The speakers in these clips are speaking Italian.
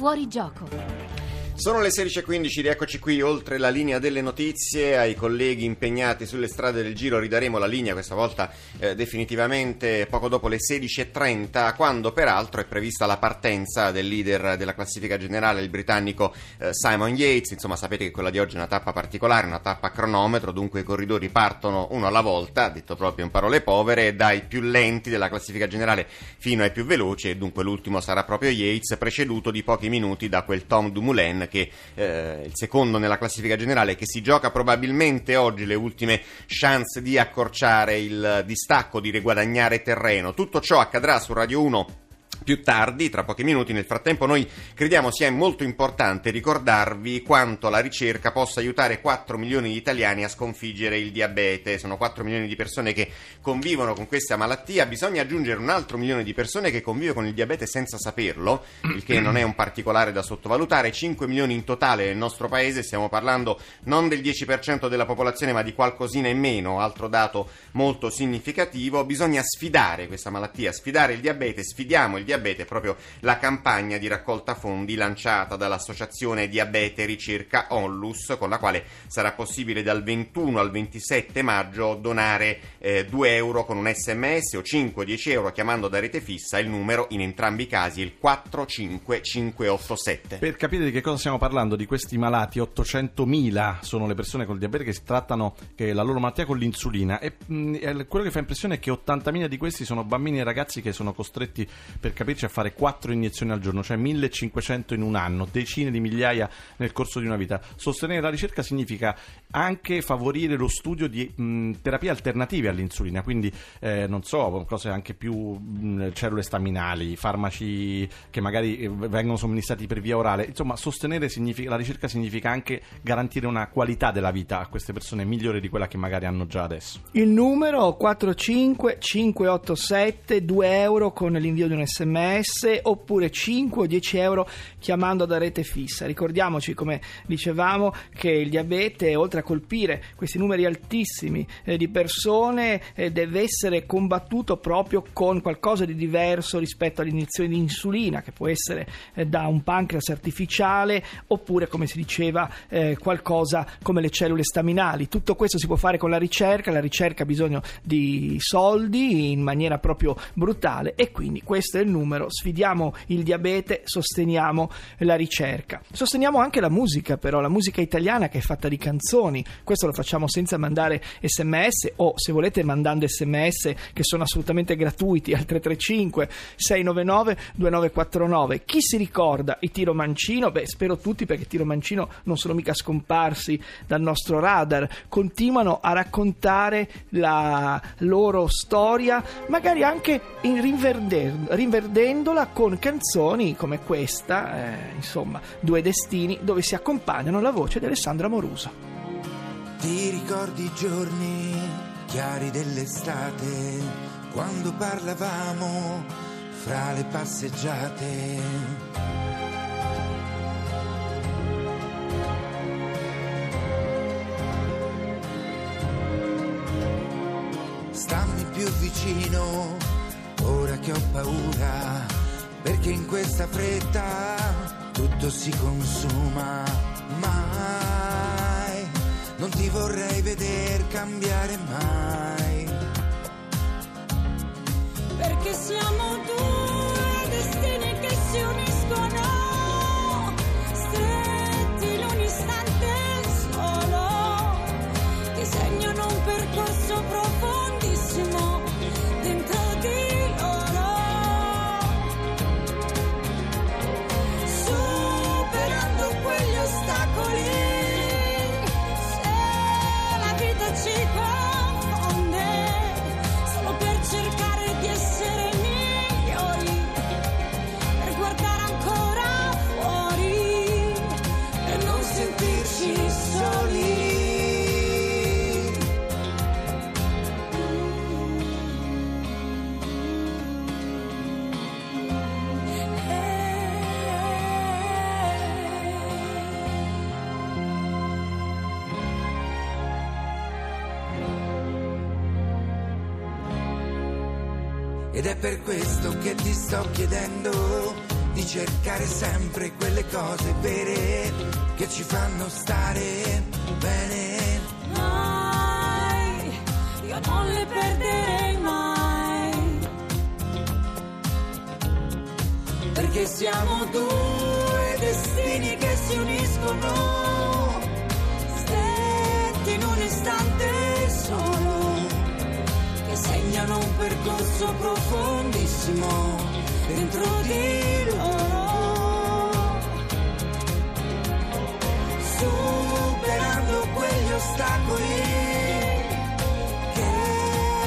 Fuori gioco. Sono le 16.15, rieccoci qui oltre la linea delle notizie, ai colleghi impegnati sulle strade del giro ridaremo la linea questa volta eh, definitivamente poco dopo le 16.30 quando peraltro è prevista la partenza del leader della classifica generale, il britannico eh, Simon Yates, insomma sapete che quella di oggi è una tappa particolare, una tappa a cronometro, dunque i corridori partono uno alla volta, detto proprio in parole povere, dai più lenti della classifica generale fino ai più veloci e dunque l'ultimo sarà proprio Yates preceduto di pochi minuti da quel Tom Dumoulin che eh, il secondo nella classifica generale, che si gioca probabilmente oggi le ultime chance di accorciare il distacco, di riguadagnare terreno. Tutto ciò accadrà su Radio 1 più tardi, tra pochi minuti. Nel frattempo noi crediamo sia molto importante ricordarvi quanto la ricerca possa aiutare 4 milioni di italiani a sconfiggere il diabete. Sono 4 milioni di persone che convivono con questa malattia. Bisogna aggiungere un altro milione di persone che convive con il diabete senza saperlo, il che non è un particolare da sottovalutare. 5 milioni in totale nel nostro paese, stiamo parlando non del 10% della popolazione ma di qualcosina in meno, altro dato molto significativo. Bisogna sfidare questa malattia, sfidare il diabete, sfidiamo il diabete, proprio la campagna di raccolta fondi lanciata dall'associazione Diabete Ricerca Onlus, con la quale sarà possibile dal 21 al 27 maggio donare eh, 2 euro con un sms o 5-10 euro chiamando da rete fissa il numero in entrambi i casi il 45587. Per capire di che cosa stiamo parlando di questi malati, 800.000 sono le persone con il diabete che si trattano che la loro malattia con l'insulina e mh, mm, quello che fa impressione è che 80.000 di questi sono bambini e ragazzi che sono costretti per capirci a fare 4 iniezioni al giorno, cioè 1500 in un anno, decine di migliaia nel corso di una vita. Sostenere la ricerca significa anche favorire lo studio di mh, terapie alternative all'insulina, quindi eh, non so, cose anche più mh, cellule staminali, farmaci che magari eh, vengono somministrati per via orale. Insomma, sostenere la ricerca significa anche garantire una qualità della vita a queste persone migliore di quella che magari hanno già adesso. Il numero 45587 2 euro con l'invio di un sms sms oppure 5 o 10 euro chiamando da rete fissa. Ricordiamoci, come dicevamo, che il diabete, oltre a colpire questi numeri altissimi eh, di persone, eh, deve essere combattuto proprio con qualcosa di diverso rispetto all'iniezione di insulina, che può essere eh, da un pancreas artificiale oppure, come si diceva, eh, qualcosa come le cellule staminali. Tutto questo si può fare con la ricerca, la ricerca ha bisogno di soldi in maniera proprio brutale e quindi questo è il numero, sfidiamo il diabete, sosteniamo la ricerca. Sosteniamo anche la musica però, la musica italiana che è fatta di canzoni, questo lo facciamo senza mandare sms o se volete mandando sms che sono assolutamente gratuiti al 335 699 2949. Chi si ricorda i Tiro Mancino? Beh, spero tutti perché Tiro Mancino non sono mica scomparsi dal nostro radar, continuano a raccontare la loro storia, magari anche in rinverdendo, perdendola con canzoni come questa, eh, insomma, Due Destini, dove si accompagnano la voce di Alessandra Moruso. Ti ricordi i giorni chiari dell'estate, quando parlavamo fra le passeggiate? Stammi più vicino che ho paura, perché in questa fretta tutto si consuma. Mai non ti vorrei vedere cambiare mai. Perché siamo due Ed è per questo che ti sto chiedendo di cercare sempre quelle cose vere che ci fanno stare bene. Mai, io non le perderei mai. Perché siamo due destini che si uniscono. Stretti in un istante solo, segnano un percorso profondissimo dentro di loro. Superando quegli ostacoli che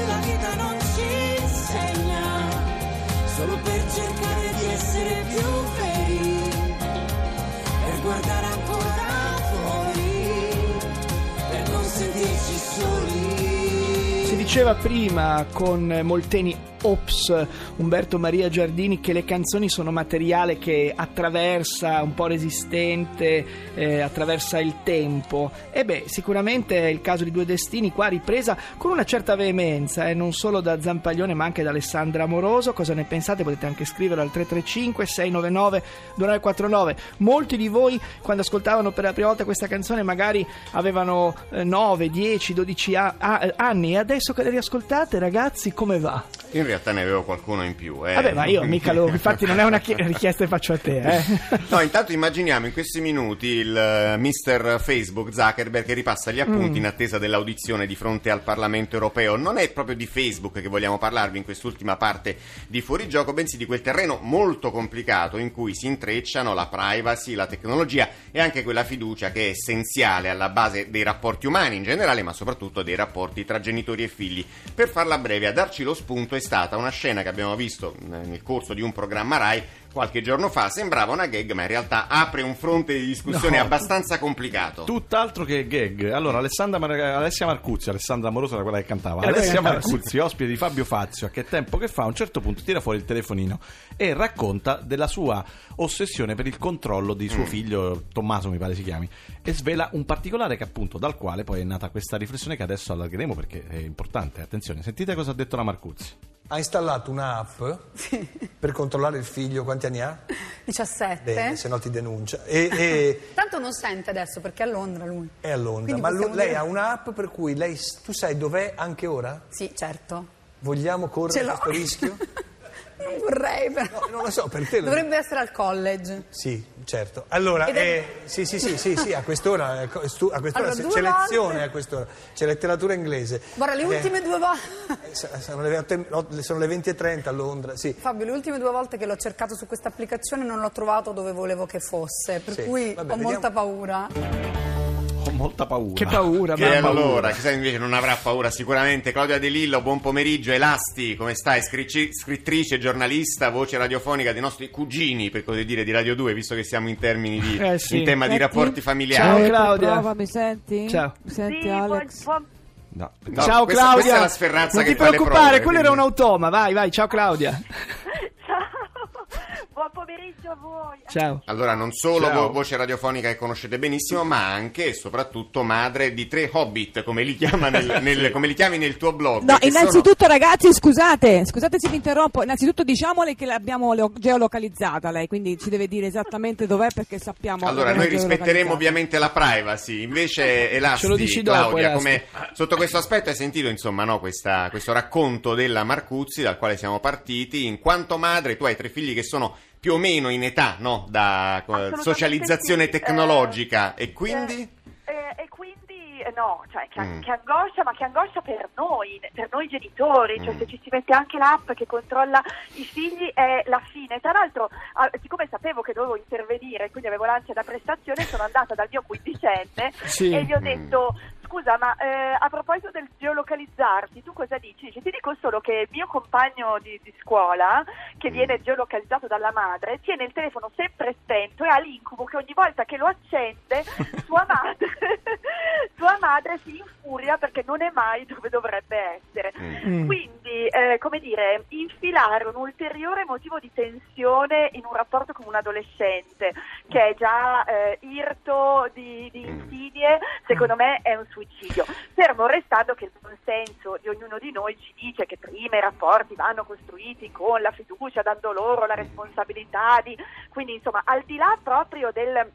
la vita non ci insegna. solo per cercare di essere più veri, per guardare ancora fuori, per non sentirci soli. Diceva prima con Molteni Ops, Umberto Maria Giardini, che le canzoni sono materiale che attraversa, un po' resistente, eh, attraversa il tempo. E beh, sicuramente è il caso di Due Destini, qua ripresa con una certa veemenza, eh, non solo da Zampaglione ma anche da Alessandra Amoroso. Cosa ne pensate? Potete anche scrivere al 335 699 2949. Molti di voi, quando ascoltavano per la prima volta questa canzone, magari avevano eh, 9, 10, 12 a- a- anni e adesso che le riascoltate, ragazzi, come va? In realtà ne avevo qualcuno in più. Eh. Vabbè, ma io mica lo. Infatti, non è una chi- richiesta che faccio a te, eh. No, intanto immaginiamo in questi minuti il eh, mister Facebook Zuckerberg che ripassa gli appunti in attesa dell'audizione di fronte al Parlamento europeo. Non è proprio di Facebook che vogliamo parlarvi in quest'ultima parte di Fuorigioco, bensì di quel terreno molto complicato in cui si intrecciano la privacy, la tecnologia e anche quella fiducia che è essenziale alla base dei rapporti umani in generale, ma soprattutto dei rapporti tra genitori e figli. Per farla breve, a darci lo spunto è stata una scena che abbiamo visto eh, nel corso di un programma RAI qualche giorno fa, sembrava una gag, ma in realtà apre un fronte di discussione No. abbastanza complicato. Tutt'altro che gag. Allora, Alessandra Mar- Alessia Marcuzzi, Alessandra Amorosa era quella che cantava. Quella Alessia Marcuzzi, ospite di Fabio Fazio, a che tempo che fa, a un certo punto tira fuori il telefonino e racconta della sua ossessione per il controllo di suo figlio, Tommaso mi pare si chiami, e svela un particolare che appunto dal quale poi è nata questa riflessione che adesso allargheremo perché è importante. Attenzione, sentite cosa ha detto la Marcuzzi. Ha installato un'app per controllare il figlio, quanti anni ha? 17. Bene, se no ti denuncia. E, e- Tanto non sente adesso perché è a Londra lui. è a Londra. Quindi Ma lu- possiamo lei dire- ha un'app per cui lei, tu sai dov'è anche ora? Sì, certo. Vogliamo correre questo rischio? non vorrei però. No, non lo so, per te. lo- Dovrebbe essere al college. Sì, certo. Allora, Ed è- eh, sì, sì, sì, sì, sì, a quest'ora, eh, co- stu- a quest'ora Allora, c'è due c'è lezione volte- a quest'ora, c'è letteratura inglese. Guarda, le Eh, ultime due volte... eh, sa- sono le, sono le 20.30 a Londra, sì. Fabio, le ultime due volte che l'ho cercato su questa applicazione non l'ho trovato dove volevo che fosse, per Sì, cui vabbè, ho vediamo. molta paura. Ho molta paura. Che paura, Che mamma. allora, chissà invece non avrà paura sicuramente. Claudia De Lillo, buon pomeriggio. Elasti, come stai? Scritci- scrittrice, giornalista, voce radiofonica dei nostri cugini, per così dire, di Radio 2, visto che siamo in termini di Eh, sì. in tema di Senti? rapporti familiari. Ciao, Claudia. Prova, mi senti? Ciao. Mi senti Sì, Alex? buon- buon- No. No, ciao questa- Claudia. questa è la sferrazza non che ti preoccupare, prove, quello era un quindi- automa. Vai, vai, ciao Claudia. Pomeriggio a voi. Ciao. Allora, non solo Ciao. vo- voce radiofonica che conoscete benissimo, ma anche e soprattutto madre di tre hobbit, come li, chiama nel- nel- come li chiami nel tuo blog. No, che sono- innanzitutto ragazzi, scusate, scusate se vi interrompo, innanzitutto diciamole che l'abbiamo geolocalizzata lei, quindi ci deve dire esattamente dov'è perché sappiamo Allora, noi rispetteremo ovviamente la privacy, invece Elasti, Ce lo dici dopo, Claudia, Elasti. come sotto questo aspetto hai sentito insomma no, questa- questo racconto della Marcuzzi dal quale siamo partiti, in quanto madre tu hai tre figli che sono più o meno in età no, da eh, socializzazione sì, tecnologica eh, e quindi... eh, eh, e quindi eh, no, cioè che, Mm. che angoscia, ma che angoscia per noi, per noi genitori, cioè Mm. se ci si mette anche l'app che controlla i figli è la fine. Tra l'altro, ah, siccome sapevo che dovevo intervenire, quindi avevo l'ansia da prestazione, sono andata dal mio quindicenne Sì. e gli ho Mm. Scusa, ma eh, a proposito del geolocalizzarti, tu cosa dici? Ti dico solo che il mio compagno di, di scuola, che Mm. viene geolocalizzato dalla madre, tiene il telefono sempre spento e ha l'incubo che ogni volta che lo accende, sua madre, sua madre si infuria perché non è mai dove dovrebbe essere. Mm. Quindi, eh, come dire, infilare un ulteriore motivo di tensione in un rapporto con un adolescente che è già eh, irto di, di Mm. insidie secondo me è un suicidio. Fermo restando che il consenso di ognuno di noi ci dice che prima i rapporti vanno costruiti con la fiducia, dando loro la responsabilità di... Quindi insomma, al di là proprio del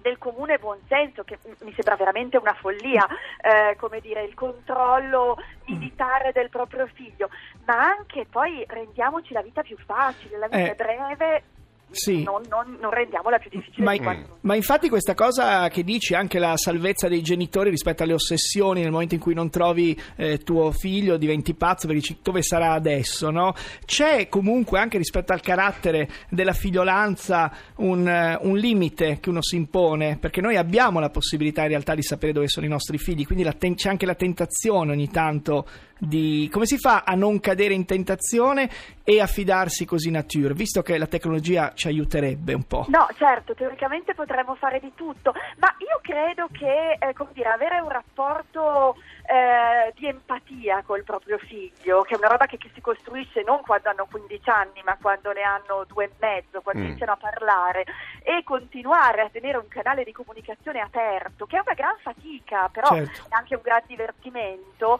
del comune buonsenso, che mi sembra veramente una follia, eh, come dire, il controllo militare del proprio figlio, ma anche poi rendiamoci la vita più facile, la vita Eh, breve, sì. non, non- non rendiamola più difficile Ma, di quanto ma infatti questa cosa che dici, anche la salvezza dei genitori rispetto alle ossessioni nel momento in cui non trovi eh, tuo figlio, diventi pazzo perché dici dove sarà adesso, no? C'è comunque anche rispetto al carattere della figliolanza un, eh, un limite che uno si impone, perché noi abbiamo la possibilità in realtà di sapere dove sono i nostri figli, quindi ten- c'è anche la tentazione ogni tanto di come si fa a non cadere in tentazione e a fidarsi così nature, visto che la tecnologia ci aiuterebbe un po'. No, certo, teoricamente potremmo fare di tutto, ma io credo che eh, dire, avere un rapporto eh, di empatia col proprio figlio, che è una roba che, che si costruisce non quando hanno 15 anni, ma quando ne hanno due e mezzo, quando Mm. iniziano a parlare, e continuare a tenere un canale di comunicazione aperto, che è una gran fatica, però Certo. è anche un gran divertimento,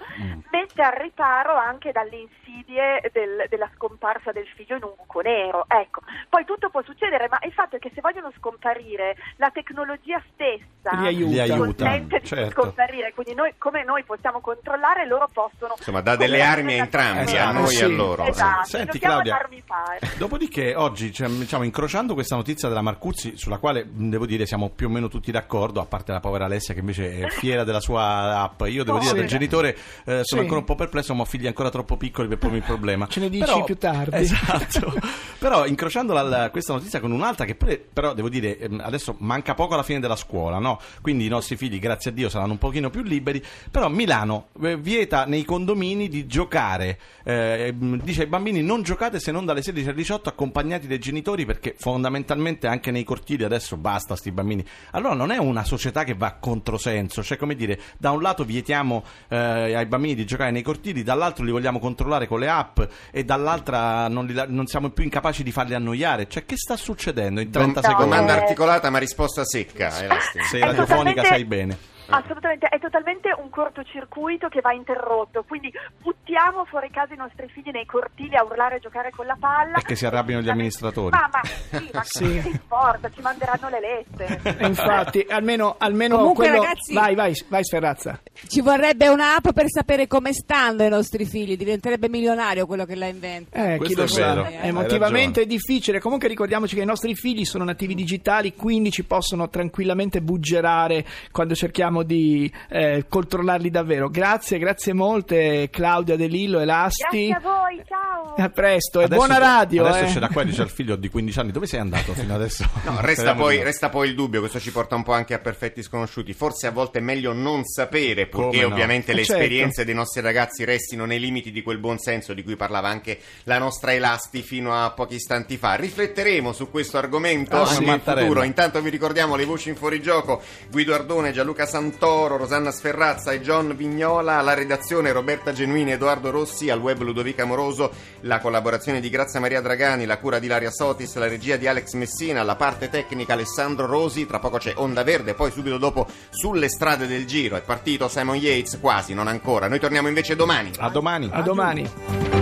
mette al riparo anche dalle insidie del- della scomparsa del figlio in un buco nero. Ecco, poi tutto può succedere, ma il fatto è che se vogliono scomparire, la tecnologia stessa Li aiuta. Li aiuta, consente di certo. scomparire, quindi noi, come noi possiamo controllare, loro possono... Insomma, dà delle armi a entrambi, a Esatto, noi e a sì. loro. Esatto, Senti, Claudia. Dopodiché oggi, cioè, diciamo, incrociando questa notizia della Marcuzzi, sulla quale devo dire siamo più o meno tutti d'accordo, a parte la povera Alessia che invece è fiera della sua app, io devo dire Sì. del genitore eh, sono Sì. ancora un po' perplesso, ma ho figli ancora troppo piccoli per pormi il problema. Ce ne dici più tardi. Esatto. però incrociando la- la- questa notizia con un'altra che pure- però devo dire ehm, adesso manca poco alla fine della scuola, no? Quindi i nostri figli, grazie a Dio, saranno un pochino più liberi, però Milano eh, vieta nei condomini di giocare, eh, mh, dice ai bambini non giocate se non dalle 16 alle 18 accompagnati dai genitori perché fondamentalmente anche nei cortili adesso basta sti bambini. Allora non è una società che va a controsenso, cioè come dire, da un lato vietiamo eh, ai bambini di giocare nei cortili, dall'altro li vogliamo controllare con le app e dall'altra non, li non siamo più incapaci di farli annoiare. Cioè che sta succedendo in 30 Dom- secondi? Domanda articolata ma risposta secca. Elastica. Sei È radiofonica sai bene. Assolutamente, è totalmente un cortocircuito che va interrotto, quindi buttiamo fuori casa i nostri figli nei cortili a urlare e giocare con la palla. E che si arrabbiano gli amministratori. Ma, ma sì, ma Sì. che ti importa, ci manderanno le lettere. Infatti, almeno, almeno Comunque, quello... ragazzi- Vai, vai, vai Sferrazza. Ci vorrebbe un'app per sapere come stanno i nostri figli, diventerebbe milionario quello che la inventa. Eh, chi lo è sa, vero, emotivamente è difficile. Comunque ricordiamoci che i nostri figli sono nativi digitali, quindi ci possono tranquillamente buggerare quando cerchiamo di eh, controllarli davvero. Grazie, grazie molte Claudia De Lillo e Lasti. Grazie a voi, ciao. A presto e Adesso- buona radio. Adesso eh. esce da qua e dice al figlio di 15 anni dove sei andato fino adesso? No, resta poi, resta poi il dubbio, questo ci porta un po' anche a perfetti sconosciuti. Forse a volte è meglio non sapere, purché no? ovviamente le Eh, certo. esperienze dei nostri ragazzi restino nei limiti di quel buon senso di cui parlava anche la nostra Elasti fino a pochi istanti fa. Rifletteremo su questo argomento Ah, sì, in Mattarella. futuro. Intanto vi ricordiamo le voci in fuorigioco: Guido Ardone, Gianluca Santoro, Rosanna Sferrazza e John Vignola. Alla redazione Roberta Genuini, Edoardo Rossi, al web Ludovica Moroso, la collaborazione di Grazia Maria Dragani, la cura di Laria Sotis, la regia di Alex Messina, la parte tecnica Alessandro Rosi. Tra poco c'è Onda Verde, poi subito dopo sulle strade del giro. È partito Simon Yates, quasi, non ancora. Noi torniamo invece domani. A domani. A domani.